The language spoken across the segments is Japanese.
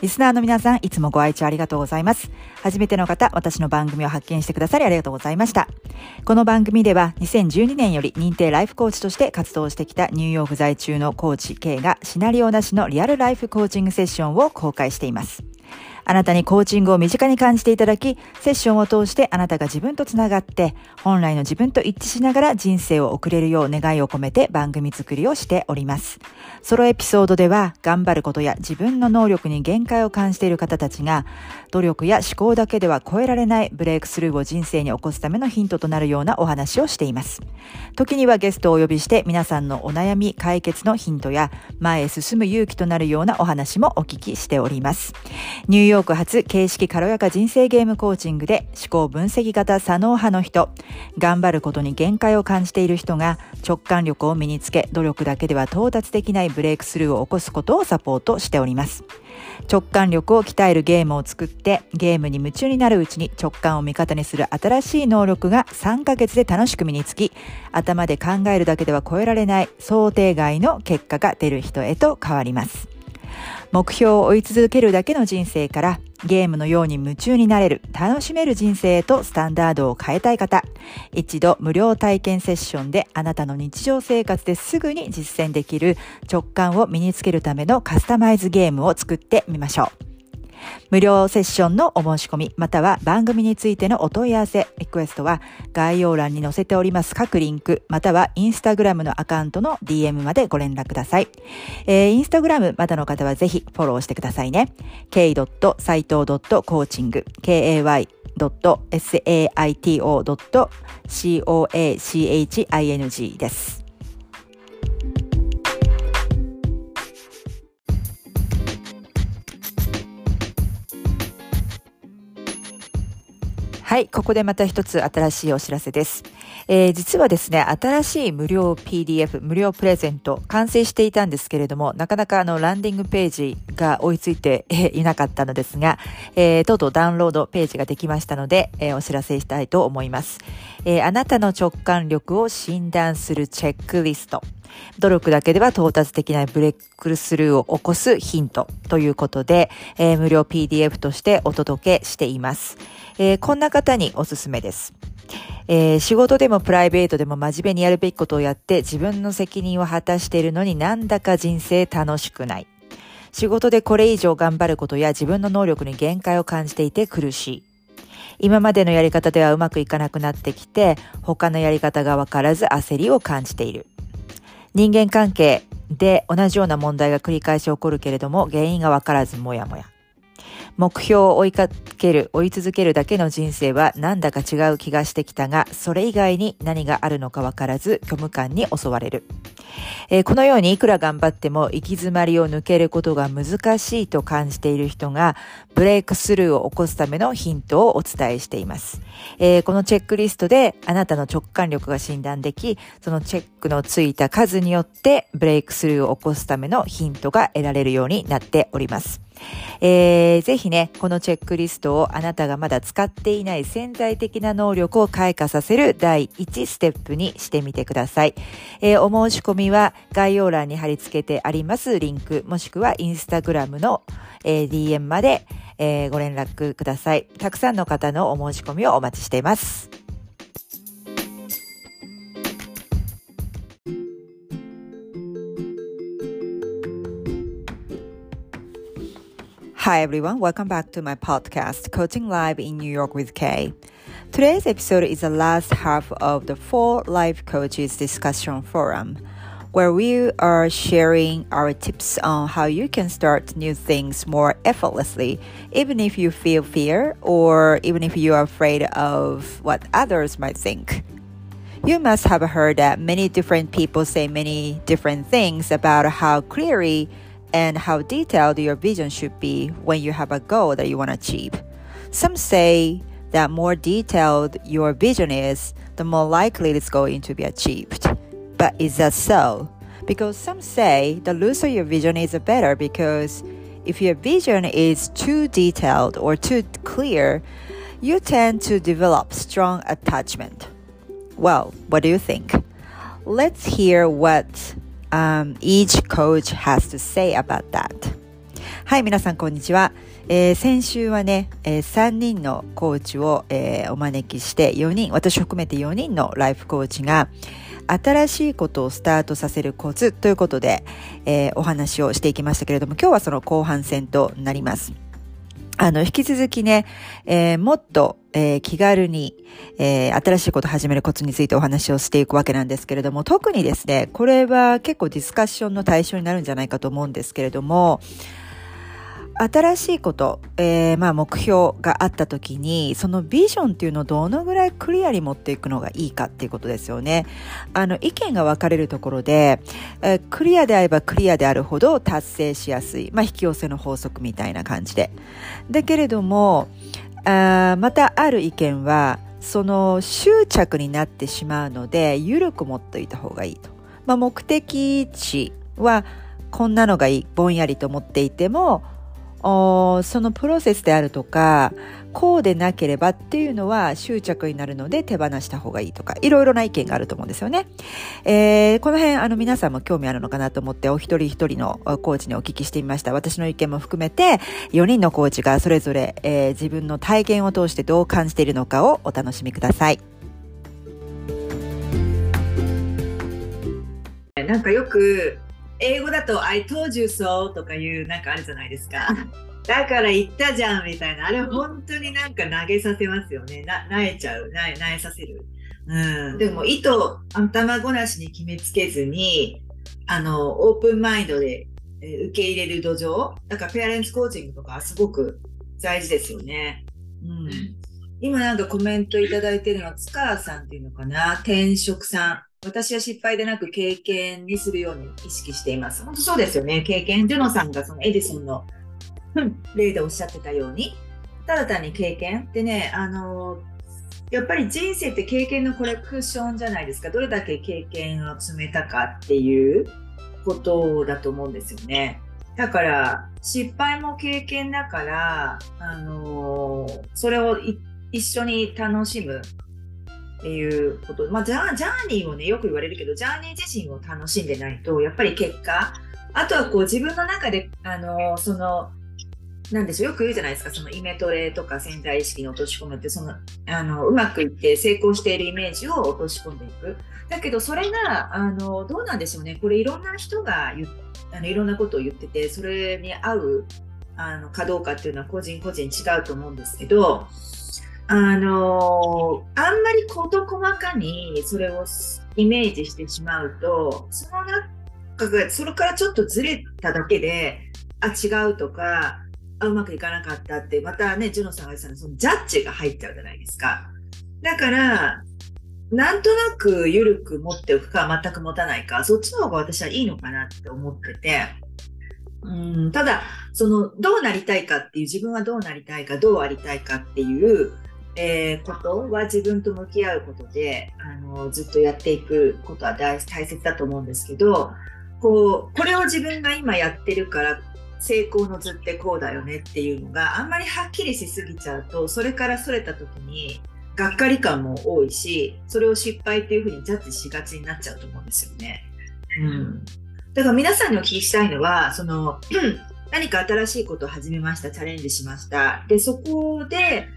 リスナーの皆さん、いつもご愛聴ありがとうございます。初めての方、私の番組を発見してくださりありがとうございました。この番組では、2012年より認定ライフコーチとして活動してきたニューヨーク在中のコーチ K がシナリオなしのリアルライフコーチングセッションを公開しています。あなたにコーチングを身近に感じていただき、セッションを通してあなたが自分とつながって、本来の自分と一致しながら人生を送れるよう願いを込めて番組作りをしております。ソロエピソードでは、頑張ることや自分の能力に限界を感じている方たちが、努力や思考だけでは超えられないブレイクスルーを人生に起こすためのヒントとなるようなお話をしています。時にはゲストをお呼びして皆さんのお悩み解決のヒントや前へ進む勇気となるようなお話もお聞きしております。ニューヨーク発形式軽やか人生ゲームコーチングで思考分析型左脳派の人、頑張ることに限界を感じている人が直感力を身につけ努力だけでは到達できないブレイクスルーを起こすことをサポートしております。直感力を鍛えるゲームを作ってゲームに夢中になるうちに直感を味方にする新しい能力が3ヶ月で楽しく身につき頭で考えるだけでは超えられない想定外の結果が出る人へと変わります。目標を追い続けるだけの人生からゲームのように夢中になれる、楽しめる人生へとスタンダードを変えたい方、一度無料体験セッションであなたの日常生活ですぐに実践できる直感を身につけるためのカスタマイズゲームを作ってみましょう。無料セッションのお申し込み、または番組についてのお問い合わせ、リクエストは概要欄に載せております各リンク、またはインスタグラムのアカウントの DM までご連絡ください。えー、インスタグラムまだの方はぜひフォローしてくださいね。k 斎藤 .coaching, kay saito.coaching です。はい、ここでまた一つ新しいお知らせです。えー、実はですね、新しい無料 PDF、無料プレゼント、完成していたんですけれども、なかなかあの、ランディングページが追いついていなかったのですが、えー、とうとうダウンロードページができましたので、えー、お知らせしたいと思います。えー、あなたの直感力を診断するチェックリスト。努力だけでは到達できないブレイクスルーを起こすヒントということで、えー、無料 PDF としてお届けしています。えー、こんな方におすすめです。えー、仕事でもプライベートでも真面目にやるべきことをやって自分の責任を果たしているのになんだか人生楽しくない。仕事でこれ以上頑張ることや自分の能力に限界を感じていて苦しい。今までのやり方ではうまくいかなくなってきて、他のやり方がわからず焦りを感じている。人間関係で同じような問題が繰り返し起こるけれども、原因がわからずもやもや。目標を追いかける、追い続けるだけの人生はなんだか違う気がしてきたが、それ以外に何があるのかわからず虚無感に襲われる。えー、このようにいくら頑張っても行き詰まりを抜けることが難しいと感じている人が、ブレイクスルーを起こすためのヒントをお伝えしています。えー、このチェックリストであなたの直感力が診断でき、そのチェックのついた数によってブレイクスルーを起こすためのヒントが得られるようになっております。えー、ぜひね、このチェックリストをあなたがまだ使っていない潜在的な能力を開花させる第1ステップにしてみてください。えー、お申し込みは概要欄に貼り付けてありますリンク、もしくはインスタグラムの、えー、DM まで、えー、ご連絡ください。たくさんの方のお申し込みをお待ちしています。Hi everyone, welcome back to my podcast, Coaching Live in New York with Kay. Today's episode is the last half of the Four Life Coaches Discussion Forum, where we are sharing our tips on how you can start new things more effortlessly, even if you feel fear or even if you are afraid of what others might think. You must have heard that many different people say many different things about how clearly and how detailed your vision should be when you have a goal that you want to achieve. Some say that more detailed your vision is, the more likely it's going to be achieved. But is that so? Because some say the looser your vision is, the better because if your vision is too detailed or too clear, you tend to develop strong attachment. Well, what do you think? Let's hear what um, each coach has to say about that. はい、皆さんこんにちは。えー、先週はね、えー、3人のコーチを、えー、お招きして4人、私含めて4人のライフコーチが新しいことをスタートさせるコツということで、えー、お話をしていきましたけれども、今日はその後半戦となります。あの、引き続きね、えー、もっと、えー、気軽に、えー、新しいことを始めるコツについてお話をしていくわけなんですけれども、特にですね、これは結構ディスカッションの対象になるんじゃないかと思うんですけれども、新しいこと、えー、まあ目標があった時に、そのビジョンっていうのをどのぐらいクリアに持っていくのがいいかっていうことですよね。あの、意見が分かれるところで、えー、クリアであればクリアであるほど達成しやすい。まあ引き寄せの法則みたいな感じで。だけれども、あまたある意見は、その執着になってしまうので、緩く持っておいた方がいいと。まあ目的地は、こんなのがいい、ぼんやりと思っていても、そのプロセスであるとかこうでなければっていうのは執着になるので手放した方がいいとかいろいろな意見があると思うんですよね。えー、この辺あの皆さんも興味あるのかなと思ってお一人一人のコーチにお聞きしてみました。私の意見も含めて4人のコーチがそれぞれ、えー、自分の体験を通してどう感じているのかをお楽しみください。なんかよく英語だと I told you so とかいうなんかあるじゃないですか。だから言ったじゃんみたいな。あれ本当になんか投げさせますよね。な、なえちゃう。なえ、なえさせる。うん。でも意図、頭ごなしに決めつけずに、あの、オープンマインドで、え受け入れる土壌。だからペアレンツコーチングとかすごく大事ですよね。うん。今なんかコメントいただいてるのは塚原さんっていうのかな転職さん。私は失敗でなく経験にするように意識しています。本当そうですよね。経験。ジュノさんがそのエディソンの例でおっしゃってたように、ただ単に経験でね、あのやっぱり人生って経験のこれクションじゃないですか。どれだけ経験を積めたかっていうことだと思うんですよね。だから失敗も経験だから、あのそれを一緒に楽しむっていうこと、まあ、ジャジャーニーをねよく言われるけどジャーニー自身を楽しんでないとやっぱり結果あとはこう自分の中であのそのなんでしょうよく言うじゃないですか。そのイメトレとか潜在意識に落とし込むってそのあのうまくいって成功しているイメージを落とし込んでいく。だけどそれがあのどうなんでしょうね。これいろんな人があのいろんなことを言っててそれに合うあのかどうかっていうのは個人個人違うと思うんですけどあのあんまり事細かにそれをイメージしてしまうとその中がそれからちょっとずれただけであ違うとかあうまくいかなかったってまたねジュノさんが言ってたそのジャッジが入っちゃうじゃないですか。だからなんとなく緩く持っておくか全く持たないかそっちの方が私はいいのかなって思ってて。うんただそのどうなりたいかっていう自分はどうなりたいかどうありたいかっていうえー、ことは自分と向き合うことであのずっとやっていくことは大切だと思うんですけどこうこれを自分が今やってるから成功の図ってこうだよねっていうのがあんまりはっきりしすぎちゃうとそれからそれた時にがっかり感も多いしそれを失敗っていうふうにジャッジしがちになっちゃうと思うんですよね。うん、だから皆さんにお聞きしたいのはその 何か新しいことを始めましたチャレンジしましたでそこで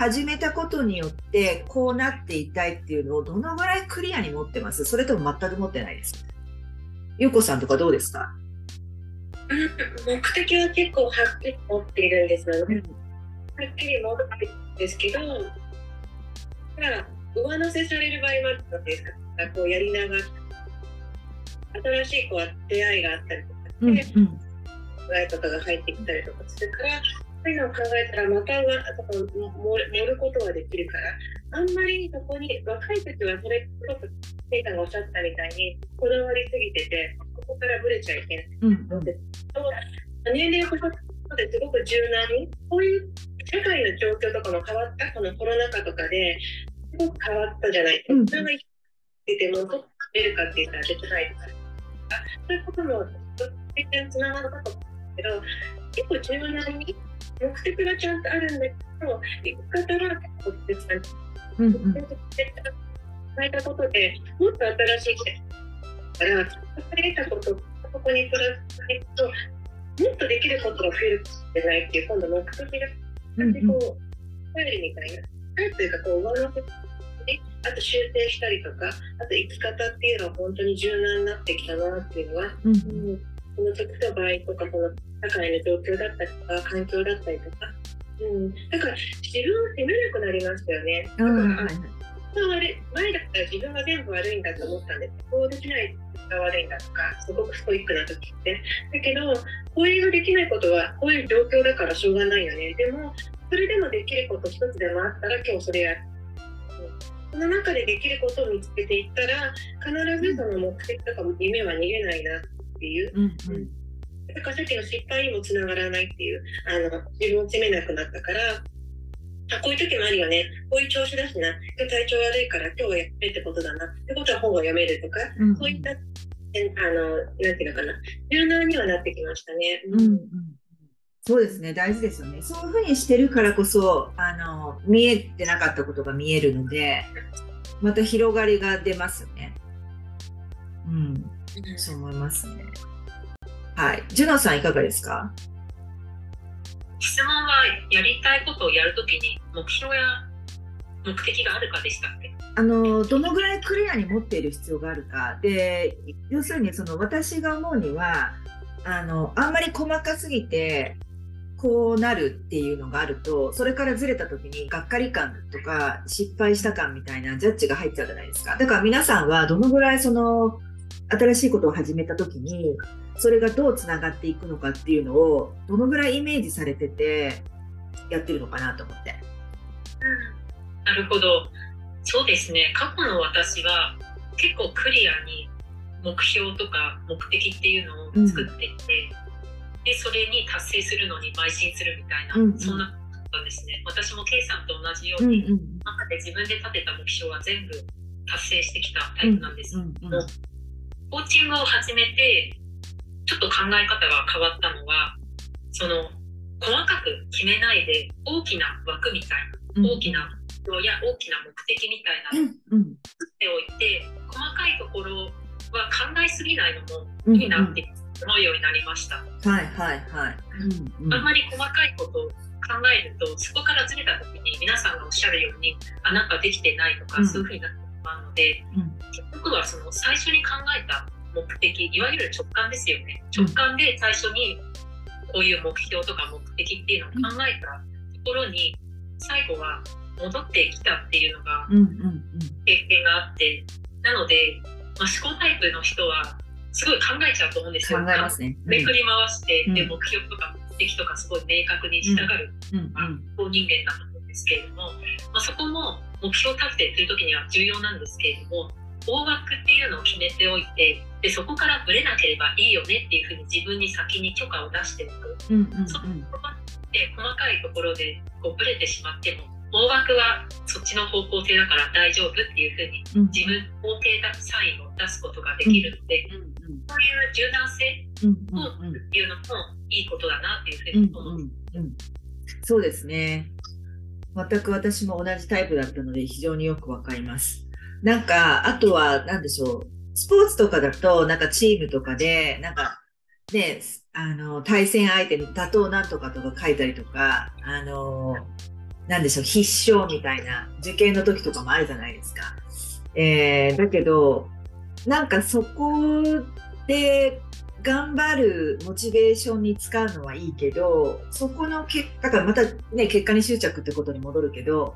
始めたことによってこうなっていたいっていうのをどのぐらいクリアに持ってます？それとも全く持ってないです？ゆうこさんとかどうですか？目的は結構はっきり持っているんですよね。はっきり持ってるんですけど、ただ上乗せされる場合もあるのです。かこうやりながら新しい子は出会いがあったりとかして、うんうん、とかが入ってきたりとかするからそういうのを考えたらまたが盛ることができるからあんまりそこに若い時はそれこそセイさんがおっしゃったみたいにこだわりすぎててここからぶれちゃいけない。ので、うん、年齢を越すことですごく柔軟にこういう社会の状況とかも変わったこのコロナ禍とかですごく変わったじゃない。ですか。うん自分が生きててもどこ出るかって言ったら出てないとか。そういうことも全然つながるかと思うんですけど結構柔軟に目的がちゃん。とあるん。だけど行く方が結構別にうん。うん。変えたことでもっと新しいから変えたことここにプラスするともっとできることが増えるかもしれないっていう今度目的がうん。でこう帰るみたいな帰るというかこう上乗せあと修正したりとかあと生き方っていうのは本当に柔軟になってきたなっていうのは、うん、この時の場合とかその社会の状況だったりとか環境だったりとか、うん、だから自分を責めなくなりましたよね。だから、う前だったら自分が全部悪いんだと思ったんですこうできない人が悪いんだとかすごくストイックな時って。だけどこういうできないことはこういう状況だからしょうがないよね。でもそれでもできること一つでもあったら今日それやる。うんその中でできることを見つけていったら必ずその目的とか夢は逃げないなっていう。うんうん。だからさっきの失敗にもつながらないっていうあの自分を責めなくなったからあこういう時もあるよね。こういう調子だしな。今日体調悪いから今日はやってってことだな。ってことは本を読めるとかうんそういったえあのなんていうのかな。柔軟にはなってきましたね。うんうん。そうですね。大事ですよね。そういうふうにしてるからこそあの見えてなかったことが見えるのでまた広がりが出ますよね。うんそう思いますね。はい。ジュノさんいかがですか？質問はやりたいことをやるときに目標や目的があるかでしたっけ？あのどのぐらいクリアに持っている必要があるかで要するにその私が思うにはあのあんまり細かすぎてこうなるっていうのがあるとそれからずれた時にがっかり感とか失敗した感みたいなジャッジが入っちゃうじゃないですか。だから皆さんはどのぐらいその新しいことを始めた時にそれがどうつながっていくのかっていうのをどのぐらいイメージされててやってるのかなと思って。なるほど。そうですね。過去の私は結構クリアに目標とか目的っていうのを作っていて、でそれに達成するのに邁進するみたいな、うんうん。そんなことですね。私も K さんと同じよううんに、うん。中で自分で立てた目標は全部達成してきたタイプなんです。うんうんコーチングを始めてちょっと考え方が変わったのはその細かく決めないで大きな枠みたいうんな大きな目標や大きな目的みたいなのをうん作っておいて細かいところは考えすぎないのもうんいいなって思うようになりました。はいはいはい。うんうんあんまり細かいことを考えるとそこからずれた時に皆さんがおっしゃるようにあなんかできてないとか、うんそういうふうになってしまうので、うん。結局はその最初に考えた目的いわゆる直感ですよね。直感で最初にこういう目標とか目的っていうのを考えたところに最後は戻ってきたっていうのが経験があってなので、まあ、思考タイプの人はすごい考えちゃうと思うんですよ。考えますね。めくり回して、うん。で目標とか目的とかすごい明確にしたがるうんうん人間だと思うんですけれども、まあ、そこも目標達成という時には重要なんですけれども大枠っていうのを決めておいてでそこからぶれなければいいよねっていうふうに自分に先に許可を出しておく。うんうんそこで細かいところでこうぶれてしまっても大枠はそっちの方向性だから大丈夫っていうふうにうん。自分肯定だサインを出すことができるので、うんそういう柔軟性うんうんうん。っていうのもいいことだなっていうふううんに思う。うんうん。そうですね。全く私も同じタイプだったので非常によくわかります。なんか、あとは、なんでしょう。スポーツとかだと、なんかチームとかで、なんか、ね、あの、対戦相手に打倒なんとかとか書いたりとか、あの、なんでしょう、必勝みたいな、受験の時とかもあるじゃないですか。えー、だけど、なんかそこで頑張るモチベーションに使うのはいいけど、そこの結果がまたね、結果に執着ってことに戻るけど、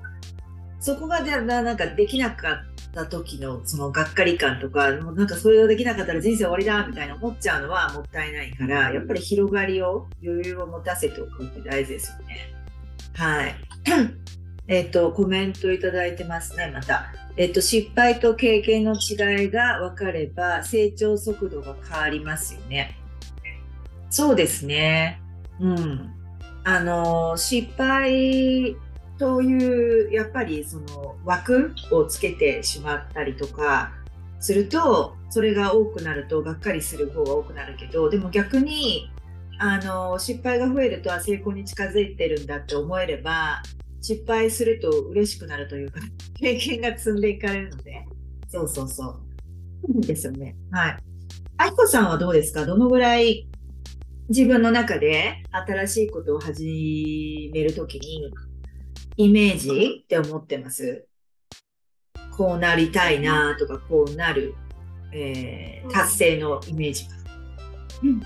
そこがじゃあなんかできなかった時のそのがっかり感とか、もうなんかそれができなかったら人生終わりだみたいな思っちゃうのはもったいないから、やっぱり広がりを、余裕を持たせておくって大事ですよね。はい。えっと、コメントいただいてますね、また。えっと、失敗と経験の違いが分かれば成長速度が変わりますよね。そうですね。うん。あの失敗というやっぱりその枠をつけてしまったりとかするとそれが多くなるとがっかりする方が多くなるけどでも逆にあの失敗が増えるとは成功に近づいてるんだって思えれば失敗すると嬉しくなるというか 経験が積んでいかれるので。そうそうそう。いいですよね。はい。あきこさんはどうですか？どのぐらい自分の中で新しいことを始めるときにイメージって思ってます？こうなりたいなとかこうなる、えー、達成のイメージが。うん。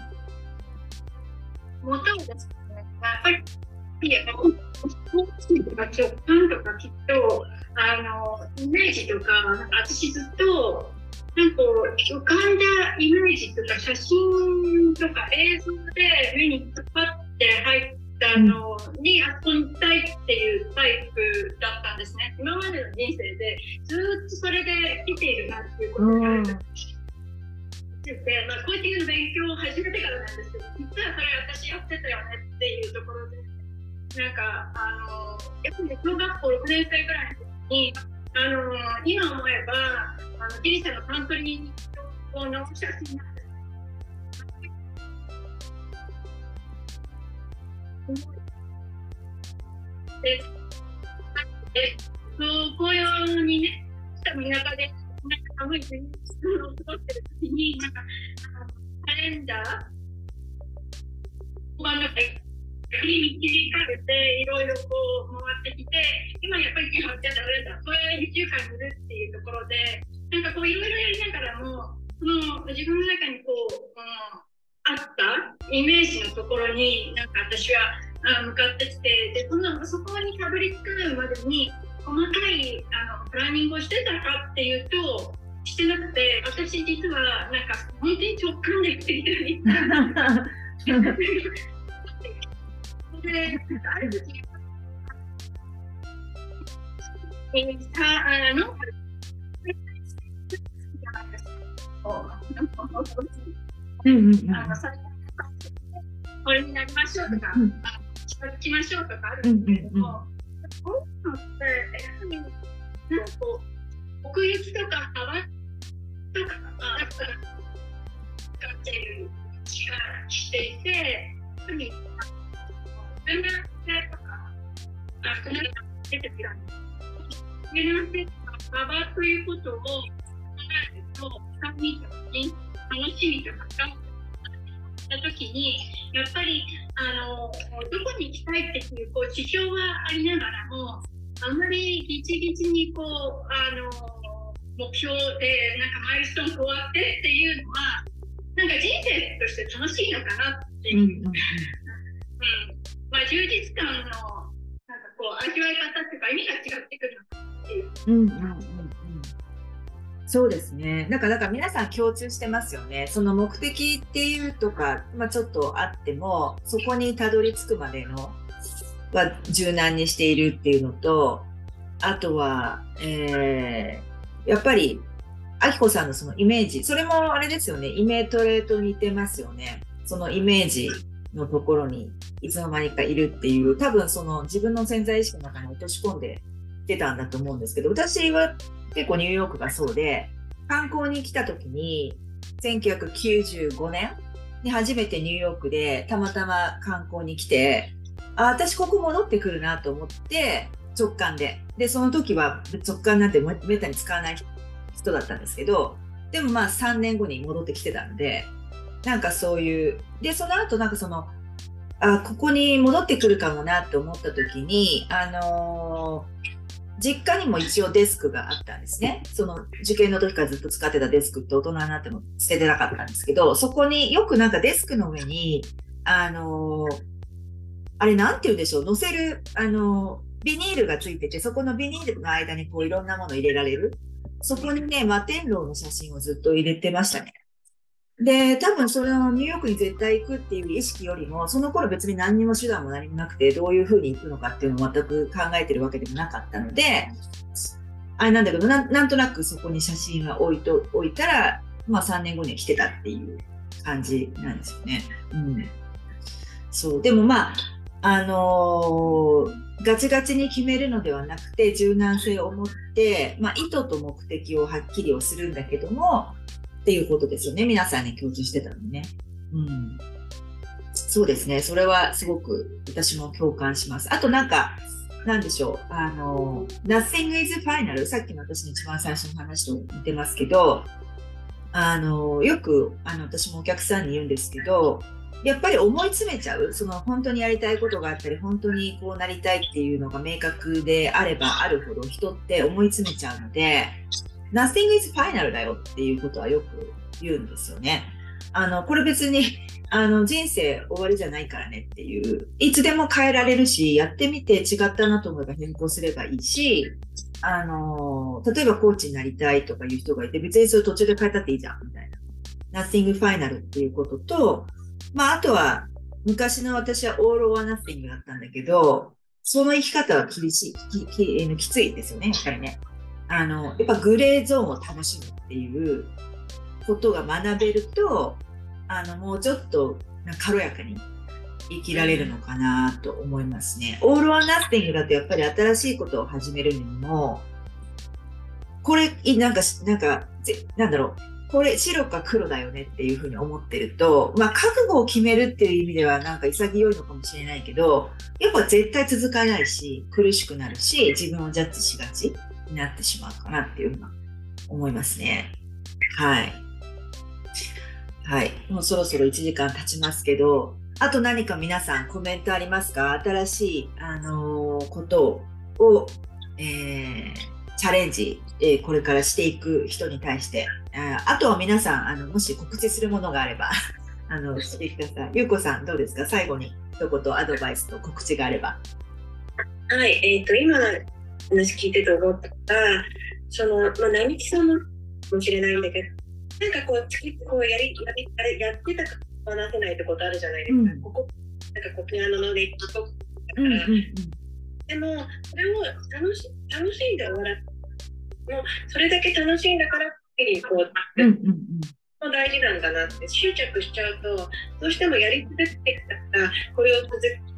もともとですね、やっぱり、やっぱ、とか直感とかきっと、あの、イメージとか、なんか私ずっと、なんか浮かんだイメージとか写真とか映像で目に突っ張って入ったのに遊びたいっていうタイプだったんですね。今までの人生でずっとそれで来ているなっていうことがある。でまあ、コーティングの勉強を始めてからなんですけど実はそれ私やってたよねっていうところでなんかあのやっぱり小学校6年生ぐらいの時にあの今思えばあのギリシャのカントリーの写真なんですで、でそう紅葉にね、しかも田舎で、なんか寒い日に過ごってる時に、なんか、カレンダー、本番の中に導かれて、いろいろこう回ってきて、今やっぱり基本じゃダメだ、これ1週間塗るっていうところで、なんかこういろいろやりながらも、その自分の中にこう、うんあったイメージのところになんか私は向かってきてでそのそこにたどり着くまでに細かいあのプランニングをしてたかっていうとしてなくて私実はなんか本当に直感で生きてみたい な。である時えー、さあのうんうんうん、あのそれこれになりましょうとか、うん、あ行きましょうとかあるんですけれども、こういうのってやはりなんか奥行きとか幅とかが使っている気がしていて、柔軟性とかあ出てきたんでとか幅ということを考えると深みとか楽しみとかった時にやっぱりあのどこに行きたいっていうこう指標はありながらもあんまりギチギチにこうあの目標でなんかマイルストーンこうやってっていうのはなんか人生として楽しいのかなって。いう、うん、うん、まあ、充実感のなんかこう味わい方っていうか意味が違ってくるのかっていう。んうんうんそうですね。なんか、だか皆さん共通してますよね。その目的っていうとか、まあ、ちょっとあっても、そこにたどり着くまでのは柔軟にしているっていうのと、あとは、えー、やっぱり、あきこさんのそのイメージ、それもあれですよね、イメトレと似てますよね。そのイメージのところにいつの間にかいるっていう、多分その自分の潜在意識の中に落とし込んでてたんだと思うんですけど、私は結構ニューヨークがそうで、観光に来た時に、1995年に初めてニューヨークでたまたま観光に来て、あ、私ここ戻ってくるなと思って、直感で。で、その時は直感なんてめったに使わない人だったんですけど、でもまあ3年後に戻ってきてたんで、なんかそういう、で、その後なんかその、あ、ここに戻ってくるかもなって思った時に、あのー実家にも一応デスクがあったんですね。その受験の時からずっと使ってたデスクって大人になっても捨ててなかったんですけど、そこによくなんかデスクの上に、あのー、あれなんて言うんでしょう、載せる、あのー、ビニールがついてて、そこのビニールの間にこういろんなもの入れられる。そこにね、摩天楼の写真をずっと入れてましたね。で、多分それのニューヨークに絶対行くっていう意識よりも、その頃別に何にも手段も何もなくて、どういうふうに行くのかっていうのを全く考えてるわけでもなかったので、あれなんだけどな、んとなくそこに写真が置いと置いたら、まあ3年後に来てたっていう感じなんですよね。うん。そう。でもまあ、あのー、ガチガチに決めるのではなくて柔軟性を持って、まあ、意図と目的をはっきりをするんだけどもっていうことですよね。皆さんに共通してたのね。うん、そうですね。それはすごく私も共感します。あとなんかなんでしょう、あの、Nothing is final、さっきの私の一番最初の話と似てますけど、あの、よく、あの、私もお客さんに言うんですけど、やっぱり思い詰めちゃう、その本当にやりたいことがあったり、本当にこうなりたいっていうのが明確であればあるほど人って思い詰めちゃうので、Nothing is final だよっていうことはよく言うんですよね。あの、これ別にあの人生終わりじゃないからねっていう、いつでも変えられるし、やってみて違ったなと思えば変更すればいいし、あの、例えばコーチになりたいとかいう人がいて、別にそれ途中で変えたっていいじゃん、みたいな。Nothing Final っていうことと、まあ、あとは、昔の私は All or Nothing だったんだけど、その生き方は厳しい、きききついですよね、やっぱりね。あの、やっぱグレーゾーンを楽しむっていうことが学べると、あのもうちょっと軽やかに生きられるのかなと思いますね。オール・オア・ナッティングだとやっぱり新しいことを始めるにもこれなんかなんかなんだろうこれ白か黒だよねっていうふうに思ってると、まあ、覚悟を決めるっていう意味ではなんか潔いのかもしれないけどやっぱ絶対続かないし苦しくなるし自分をジャッジしがちになってしまうかなっていうふうに思いますね。はい。はい。もうそろそろ1時間経ちますけど、あと何か皆さんコメントありますか？新しい、あのー、ことを、えー、チャレンジ、えー、これからしていく人に対して、ああとは皆さん、あのもし告知するものがあれば、あの、してください。ゆうこさん、どうですか？最後に一言アドバイスと告知があれば。はい、えっ、ー、と、今、話聞いてて思ったその、まあ、並木さんもかもしれないんだけど、なんかこう、こうやりやりやってたか話せないってことあるじゃないですか。うん、ここなんかこうピアノの歴史とかだから、うんうんうん、でもそれを楽し楽しんで終わらもうそれだけ楽しいんだからってにこう、うんうんうん。も大事なんだなって。執着しちゃうとどうしてもやり続けてきたらこれを続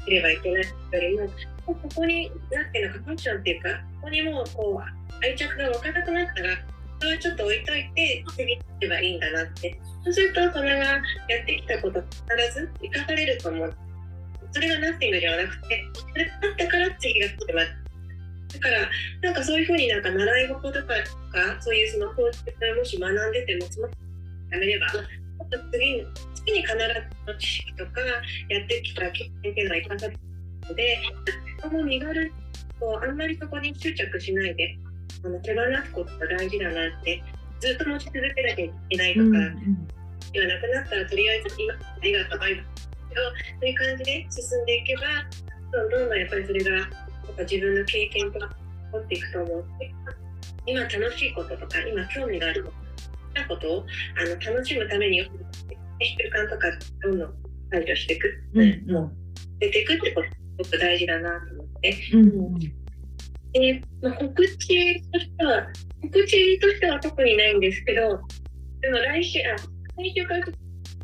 ければいけないよりもここになってのかファッションっていうかここにもうこう愛着が湧かなくなったらそれはちょっと置いといて次に行けばいいんだなって。そうするとそれがやってきたこと必ず生かされると思う。それがナッティングではなくてそれがあったから次が来てますだ。からなんかそういうふうになんか習い事とかそういうその法律をもし学んでてもそのやめれば次に次に必ず知識とかやってきた経験っていうのは生かされる。のでその身軽こうあんまりそこに執着しないであの手放すことが大事だなってずっと持ち続けなきゃいけないとか、うんうん、今なくなったらとりあえず今ありがとうバイバイけどそういう感じで進んでいけばどんどんどんやっぱりそれがやっぱ自分の経験と持っていくと思う今楽しいこととか今興味があることなことをあの楽しむために習慣とかどんどん排除していく、うん、もう出ていくってこと。すごく大事だなと思って。うんで、まあ、告知としては、告知としては特にないんですけど、でも来週、あ、先週から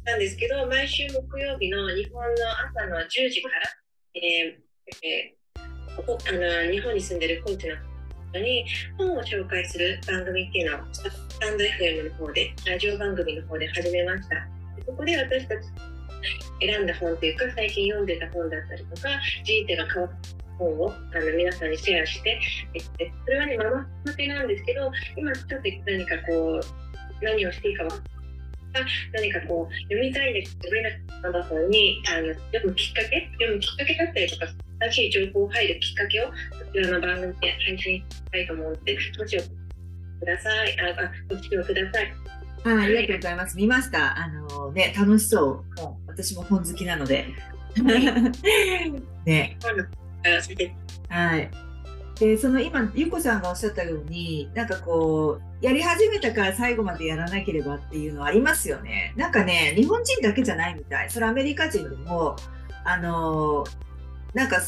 なんですけど、毎週木曜日の日本の朝の10時から、えーえー、あの日本に住んでるコーチの人に本を紹介する番組っていうのをスタンド FM の方で、ラジオ番組の方で始めました。ここで私たち選んだ本というか、最近読んでた本だったりとか、人生が変わった本をあの皆さんにシェアして、えそれはね、ママ向けなんですけど、今ちょっと何かこう、何をしていいかは何かこう読みたいんです読めなママさんにあの読むきっかけ読むきっかけだったりとか新しい情報入るきっかけをこちらの番組で配信したいと思うのでもしください。ああご視聴ください。あありがとうございます見ました？あのね楽しそうもう私も本好きなので ねはい。で、その今、ゆこさんがおっしゃったように、なんかこう、やり始めたから最後までやらなければっていうのはありますよね。なんかね、日本人だけじゃないみたい。それアメリカ人でも、あのなんか、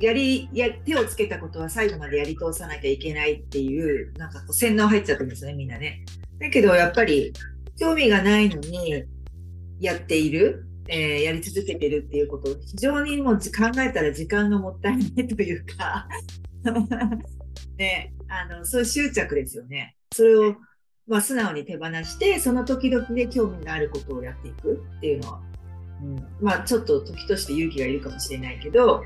やりや、手をつけたことは最後までやり通さなきゃいけないっていう、なんかこう洗脳入っちゃってますね、みんなね。だけどやっぱり、興味がないのにやっているえーやり続けてるっていうことを非常にもう考えたら時間がもったいないというか ね、あのそういう執着ですよね。それを、まあ、素直に手放してその時々で興味があることをやっていくっていうのは、うん、まあちょっと時として勇気がいるかもしれないけど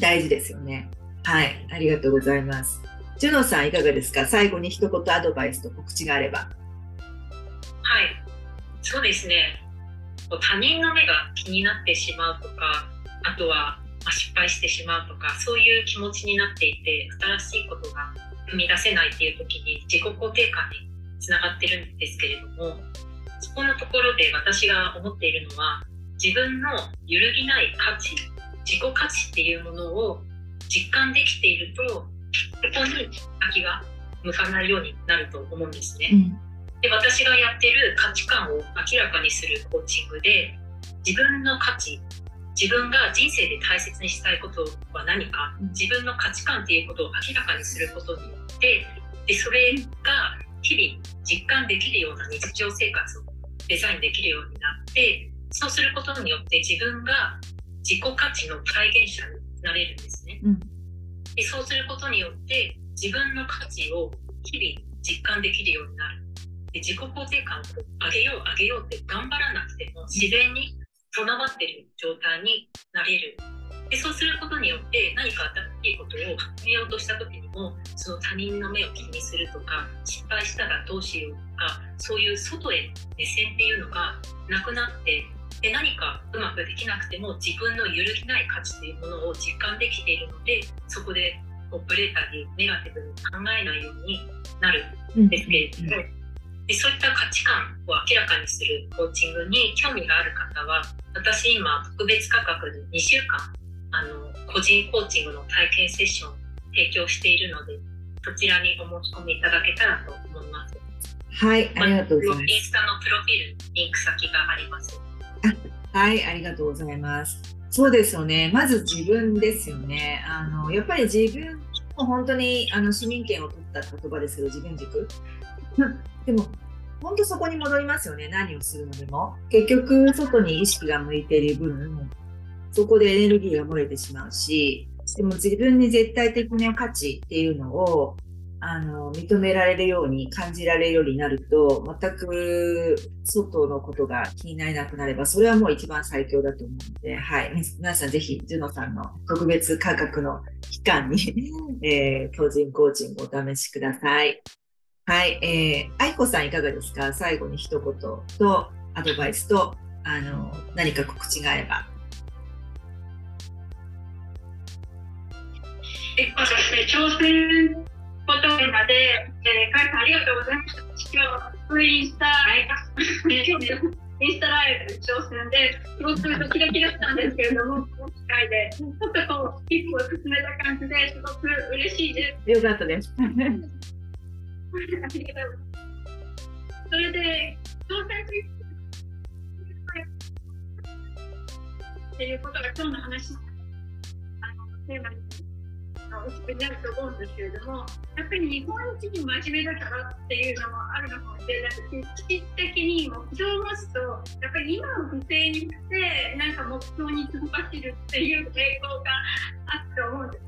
大事ですよね。はい、ありがとうございます。ジュノさんいかがですか？最後に一言アドバイスと告知があれば。はい、そうですね。他人の目が気になってしまうとか、あとは失敗してしまうとか、そういう気持ちになっていて、新しいことが生み出せないっていう時に自己肯定感につながってるんですけれども、そこのところで私が思っているのは、自分の揺るぎない価値、自己価値っていうものを実感できていると、ここに先が向かないようになると思うんですね。で私がやってる価値観を明らかにするコーチングで自分の価値自分が人生で大切にしたいことは何かうん自分の価値観っていうことを明らかにすることによってでそれが日々実感できるような日常生活をデザインできるようになってそうすることによって自分が自己価値の体現者になれるんですね。うんでそうすることによって自分の価値を日々実感できるようになる。で自己肯定感を上げよう上げようって頑張らなくても自然に備わってる状態になれる。でそうすることによって何か新しいことを始めようとした時にもその他人の目を気にするとか失敗したらどうしようとかそういう外への目線っていうのがなくなってで何かうまくできなくても自分の揺るぎない価値というものを実感できているのでそこでこうブレたりネガティブに考えないようになるんですけれども、でそういった価値観を明らかにするコーチングに興味がある方は私今特別価格で2週間あの個人コーチングの体験セッションを提供しているのでそちらにお申し込みいただけたらと思います。はい、ありがとうございます。インスタのプロフィールにリンク先があります。はい、ありがとうございます。そうですよね。まず自分ですよね。あのやっぱり自分も本当にあの市民権を取った言葉ですけど、自分軸。でも本当そこに戻りますよね。何をするのでも。結局外に意識が向いている分、そこでエネルギーが漏れてしまうし、でも自分に絶対的な価値っていうのをあの認められるように感じられるようになると全く外のことが気になれなくなればそれはもう一番最強だと思うので、はい、み皆さんぜひジュノさんの特別価格の期間に、えー、個人コーチングをお試しください。はい、えー、愛子さんいかがですか？最後に一言とアドバイスとあの何か告知があれば。えっとですね、挑戦ことまで、えー、カイさんありがとうございました。今日、インスタ、インスタライブ挑戦で、すごくドキドキだったんですけれども、この機会で、ちょっとこう、一歩進めた感じですごく嬉しいです。よかったです。ありがとうございます。それで、挑戦っていうことが今日の話のあのテーマに大きくなると思うんですけれども、やっぱり日本人真面目だからっていうのもあるのかもしれないし、意識的に目標を持つと、やっぱり今を犠牲にして、なんか目標に突っ走るっていう傾向があると思うんです。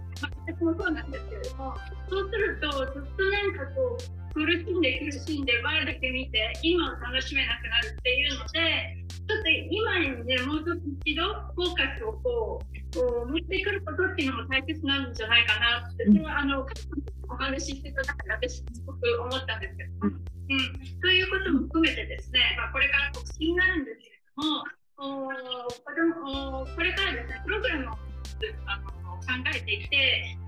私もそうなんですけれども、そうすると、ずっとなんかこう、苦しんで苦しんで前だけ見て、今を楽しめなくなるっていうので、ちょっと今にね、もうちょっと一度フォーカスをこう、こう持ってくることっていうのも大切なんじゃないかなって、それはあのお話ししてた中で私すごく思ったんですけど、うん、ということも含めてですね、まあ、これから告知になるんですけれども、おこれおこれからですね、プログラムをあの考えていて、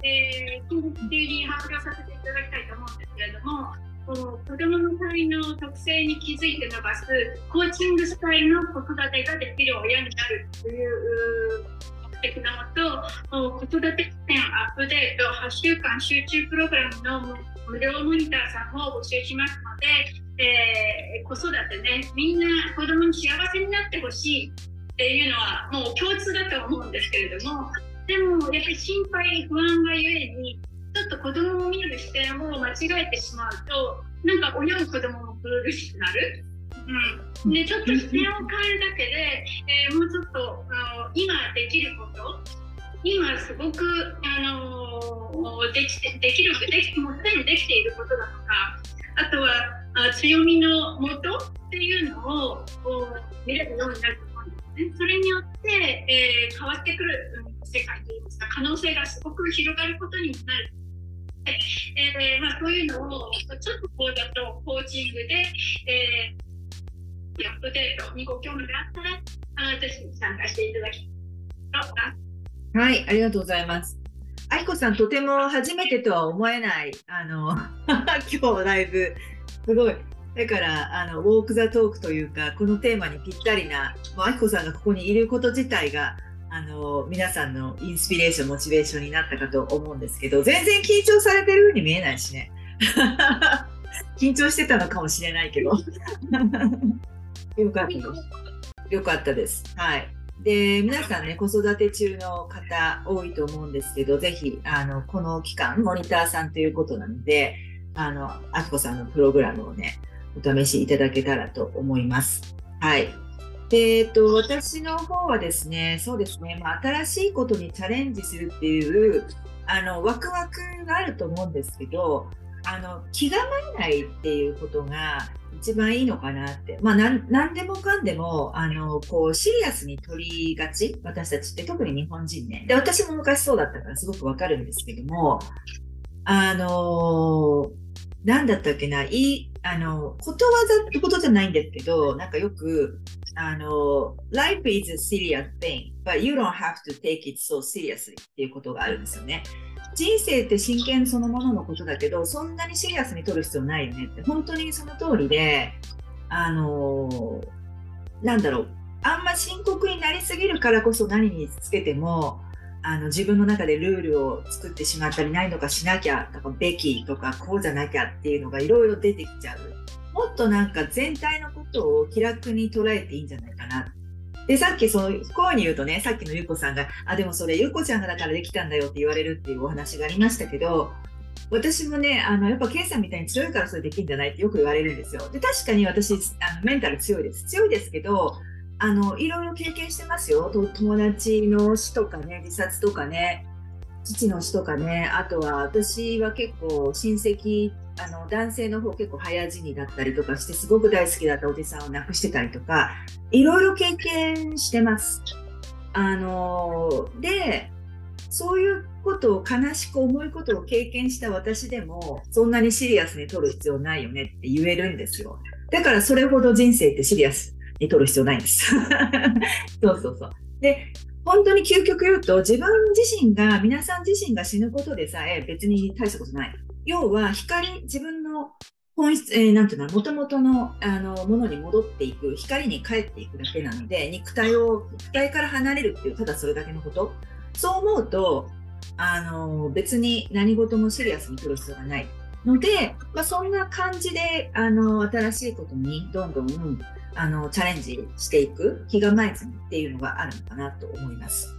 えー、近日中に発表させていただきたいと思うんですけれども、子どもの才能特性に気づいて伸ばすコーチングスタイルの子育てができる親になるという目的のもと子育て視点アップデート8週間集中プログラムの無料モニターさんを募集しますので、えー、子育てねみんな子どもに幸せになってほしいっていうのはもう共通だと思うんですけれどもでもやっぱり心配不安がゆえにちょっと子供を見る視点を間違えてしまうとなんか親も子供も苦しくなる。うん、でちょっと視点を変えるだけで、えー、もうちょっとあの今できること今すごく、あのできてできるできもうすでにできていることだとかあとはあ強みのもとっていうのを見れるようになると思うんですね。それによって、えー、変わってくる世界といいますか可能性がすごく広がることになる。えーまあ、そういうのをちょっと講座とコーチングで、えー、アップデートにご興味があったらあぜひ参加していただきたいはい、ありがとうございます。愛子さん、とても初めてとは思えない、あの、今日ライブ、すごい。だから、あの、ウォーク・ザ・トークというか、このテーマにぴったりな、もう、愛子さんがここにいること自体が、あの、皆さんのインスピレーション、モチベーションになったかと思うんですけど、全然緊張されてるように見えないしね。緊張してたのかもしれないけど。よかったです。よかったです。はい。で、皆さんね、子育て中の方多いと思うんですけど、ぜひ、あの、この期間、モニターさんということなので、あの、あきこさんのプログラムをね、お試しいただけたらと思います。はい。で、えっと、私の方はですね、そうですね、まあ、新しいことにチャレンジするっていう、あの、ワクワクがあると思うんですけど、あの、気構えないっていうことが、一番いいのかなって。まあ、なんでもかんでも、あの、こう、シリアスに取りがち？私たちって特に日本人ね。で、私も昔そうだったからすごくわかるんですけども、あのなんだったっけな、いい、あの、ことわざってことじゃないんですけど、なんかよく、あの、life is a serious thing, but you don't have to take it so seriously っていうことがあるんですよね。人生って真剣そのもののことだけどそんなにシリアスに取る必要ないよねって。本当にその通りであのなんだろう。あんま深刻になりすぎるからこそ何につけてもあの自分の中でルールを作ってしまったりないのかしなきゃとかべきとかこうじゃなきゃっていうのがいろいろ出てきちゃう。もっとなんか全体のことを気楽に捉えていいんじゃないかな。で、さっきその、こうに言うとね、さっきのゆうこさんが、あ、でもそれゆうこちゃんがだからできたんだよって言われるっていうお話がありましたけど、私もね、あの、やっぱケイさんみたいに強いからそれできるんじゃないってよく言われるんですよ。で、確かに私、あのメンタル強いです。強いですけど、あの、いろいろ経験してますよ。友達の死とかね、自殺とかね、父の死とかね、あとは私は結構親戚、あの男性の方結構早死にだったりとかして、すごく大好きだったおじさんを亡くしてたりとか、いろいろ経験してます。あので、そういうことを悲しく重いことを経験した私でも、そんなにシリアスに取る必要ないよねって言えるんですよ。だからそれほど人生ってシリアスに取る必要ないんです。そうそうそう。で、本当に究極言うと、自分自身が、皆さん自身が死ぬことでさえ別に大したことない。要は、光、自分の本質、えー、なんていうの、もともとの、あの、ものに戻っていく、光に帰っていくだけなので、肉体を、肉体から離れるっていう、ただそれだけのこと。そう思うと、あの、別に何事もシリアスに取る必要がない。ので、まあ、そんな感じで、あの、新しいことにどんどん、あの、チャレンジしていく、気構えずにっていうのがあるのかなと思います。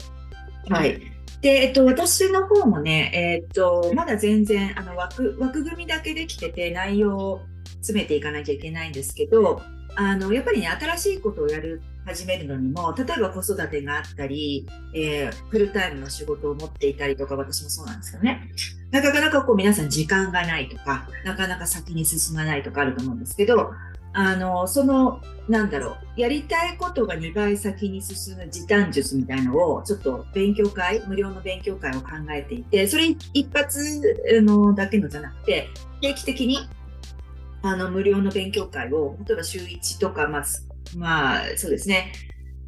はい。で、えっと、私の方もね、えっと、まだ全然、あの、枠、枠組みだけできてて、内容を詰めていかなきゃいけないんですけど、あの、やっぱりね、新しいことをやる、始めるのにも、例えば子育てがあったり、えー、フルタイムの仕事を持っていたりとか、私もそうなんですよね。なかなかこう皆さん時間がないとか、なかなか先に進まないとかあると思うんですけど、あの、その、なんだろう、やりたいことが2倍先に進む時短術みたいのを、ちょっと勉強会、無料の勉強会を考えていて、それ一発のだけのじゃなくて、定期的に、あの、無料の勉強会を、例えば週1とか、まあ、まあ、そうですね、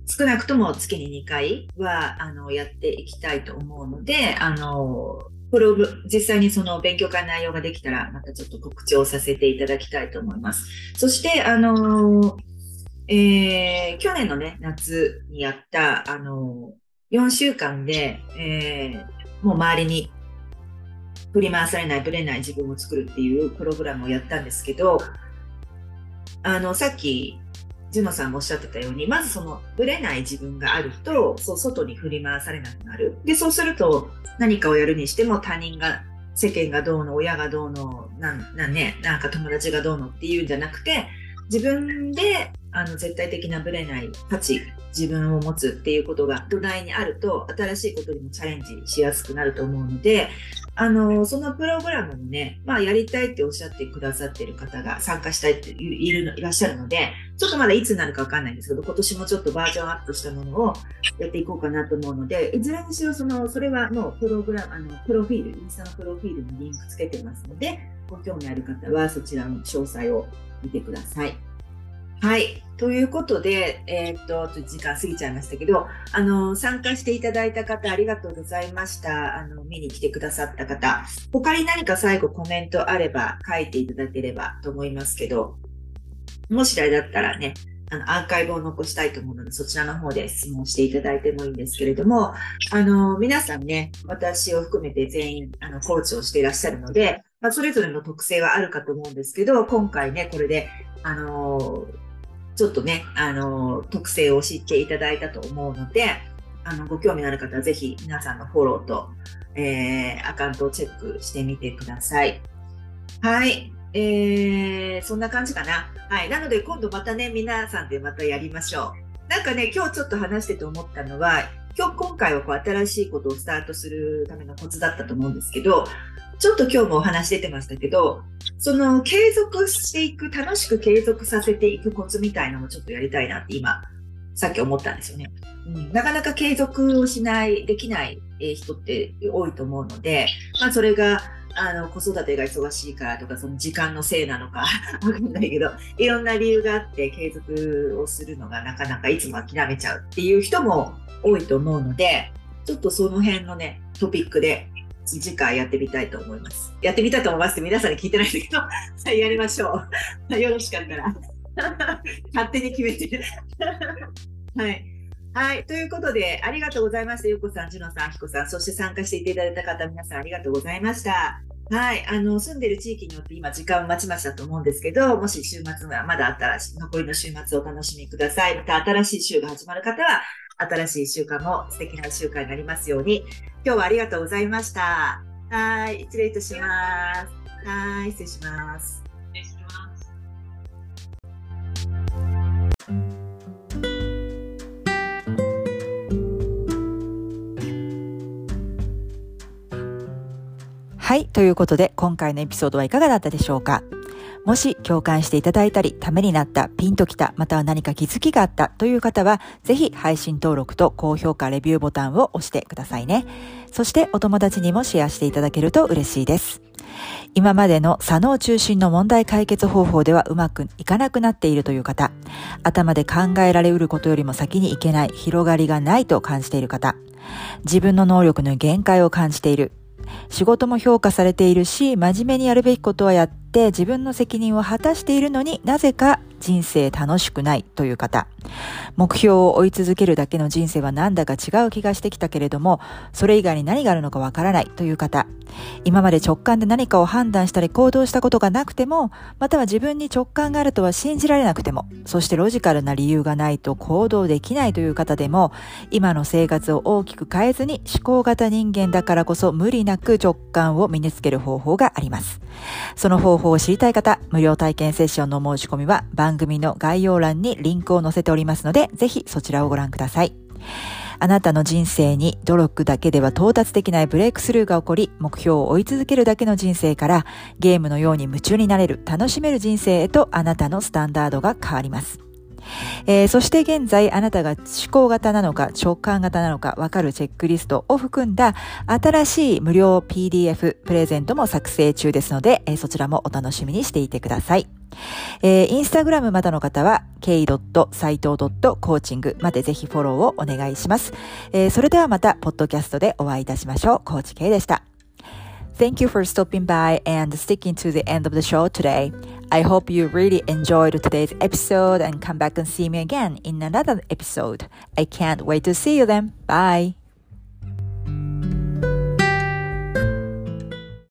少なくとも月に2回は、あの、やっていきたいと思うので、あの、これを実際にその勉強会の内容ができたら、またちょっと告知をさせていただきたいと思います。そして、あのえー、去年のね、夏にやった、あの4週間で、えー、もう周りに振り回されない、ぶれない自分を作るっていうプログラムをやったんですけど、あの、さっきジュノさんもおっしゃってたように、まずそのぶれない自分があると、そう外に振り回されなくなる。で、そうすると何かをやるにしても他人が、世間がどうの、親がどうの、なんなんね、なんか友達がどうのっていうんじゃなくて、自分であの絶対的なぶれない価値自分を持つっていうことが土台にあると新しいことにもチャレンジしやすくなると思うのであのそのプログラムにね、まあ、やりたいっておっしゃってくださってる方が参加したいっているのいらっしゃるのでちょっとまだいつになるかわかんないんですけど今年もちょっとバージョンアップしたものをやっていこうかなと思うのでいずれにしろそのそれはもうプログラムあのプロフィールインスタのプロフィールにリンクつけてますのでご興味ある方はそちらの詳細を見てください。はい。ということで、えー、っと、時間過ぎちゃいましたけど、あの、参加していただいた方、ありがとうございました。あの、見に来てくださった方、他に何か最後コメントあれば書いていただければと思いますけど、もしあれだったらね、あの、アーカイブを残したいと思うので、そちらの方で質問していただいてもいいんですけれども、あの、皆さんね、私を含めて全員、あの、コーチをしていらっしゃるので、まあ、それぞれの特性はあるかと思うんですけど、今回ね、これで、あのちょっとね、あの、特性を知っていただいたと思うので、あの、ご興味のある方はぜひ皆さんのフォローと、えー、アカウントをチェックしてみてください。はい。えー、そんな感じかな。はい。なので今度またね、皆さんでまたやりましょう。なんかね、今日ちょっと話してて思ったのは、今日、今回はこう新しいことをスタートするためのコツだったと思うんですけど、ちょっと今日もお話出てましたけど、その継続していく、楽しく継続させていくコツみたいなのもちょっとやりたいなって今、さっき思ったんですよね。うん、なかなか継続をしない、できない人って多いと思うので、まあそれが、あの、子育てが忙しいからとか、その時間のせいなのか、わかんないけど、いろんな理由があって継続をするのがなかなかいつも諦めちゃうっていう人も多いと思うので、ちょっとその辺のね、トピックで次回やってみたいと思います。やってみたいと思いますって皆さんに聞いてないんだけど、はい、やりましょう。よろしかったら。勝手に決めて。はい。はい。ということで、ありがとうございました。ゆうこさん、じのさん、ひこさん、そして参加していただいた方、皆さんありがとうございました。はい。あの、住んでる地域によって今時間をまちまちだと思うんですけど、もし週末がまだあったら、残りの週末をお楽しみください。また新しい週が始まる方は、新しい週間も素敵な週間になりますように、今日はありがとうございました。はい、失礼いたします。はい、失礼します。失礼します。はい、ということで今回のエピソードはいかがだったでしょうか？もし共感していただいたり、ためになった、ピンときた、または何か気づきがあったという方は、ぜひ配信登録と高評価、レビューボタンを押してくださいね。そしてお友達にもシェアしていただけると嬉しいです。今までの左脳中心の問題解決方法ではうまくいかなくなっているという方、頭で考えられうることよりも先にいけない、広がりがないと感じている方、自分の能力の限界を感じている、仕事も評価されているし、真面目にやるべきことはやって自分の責任を果たしているのになぜか人生楽しくないという方。目標を追い続けるだけの人生はなんだか違う気がしてきたけれども、それ以外に何があるのかわからないという方。今まで直感で何かを判断したり行動したことがなくても、または自分に直感があるとは信じられなくても、そしてロジカルな理由がないと行動できないという方でも、今の生活を大きく変えずに思考型人間だからこそ無理なく直感を身につける方法があります。その方報を知りたい方、無料体験セッションの申し込みは番番組の概要欄にリンクを載せておりますので、ぜひそちらをご覧ください。あなたの人生に努力だけでは到達できないブレイクスルーが起こり、目標を追い続けるだけの人生から、ゲームのように夢中になれる、楽しめる人生へとあなたのスタンダードが変わります。えー、そして現在あなたが思考型なのか直感型なのかわかるチェックリストを含んだ新しい無料 PDF プレゼントも作成中ですので、えー、そちらもお楽しみにしていてください。えー、インスタグラムまだの方は、k.saito.coaching までぜひフォローをお願いします。えー、それではまた、ポッドキャストでお会いいたしましょう。コーチ K でした。Thank you for stopping by and sticking to the end of the show today. I hope you really enjoyed today's episode and come back and see me again in another episode. I can't wait to see you then. Bye.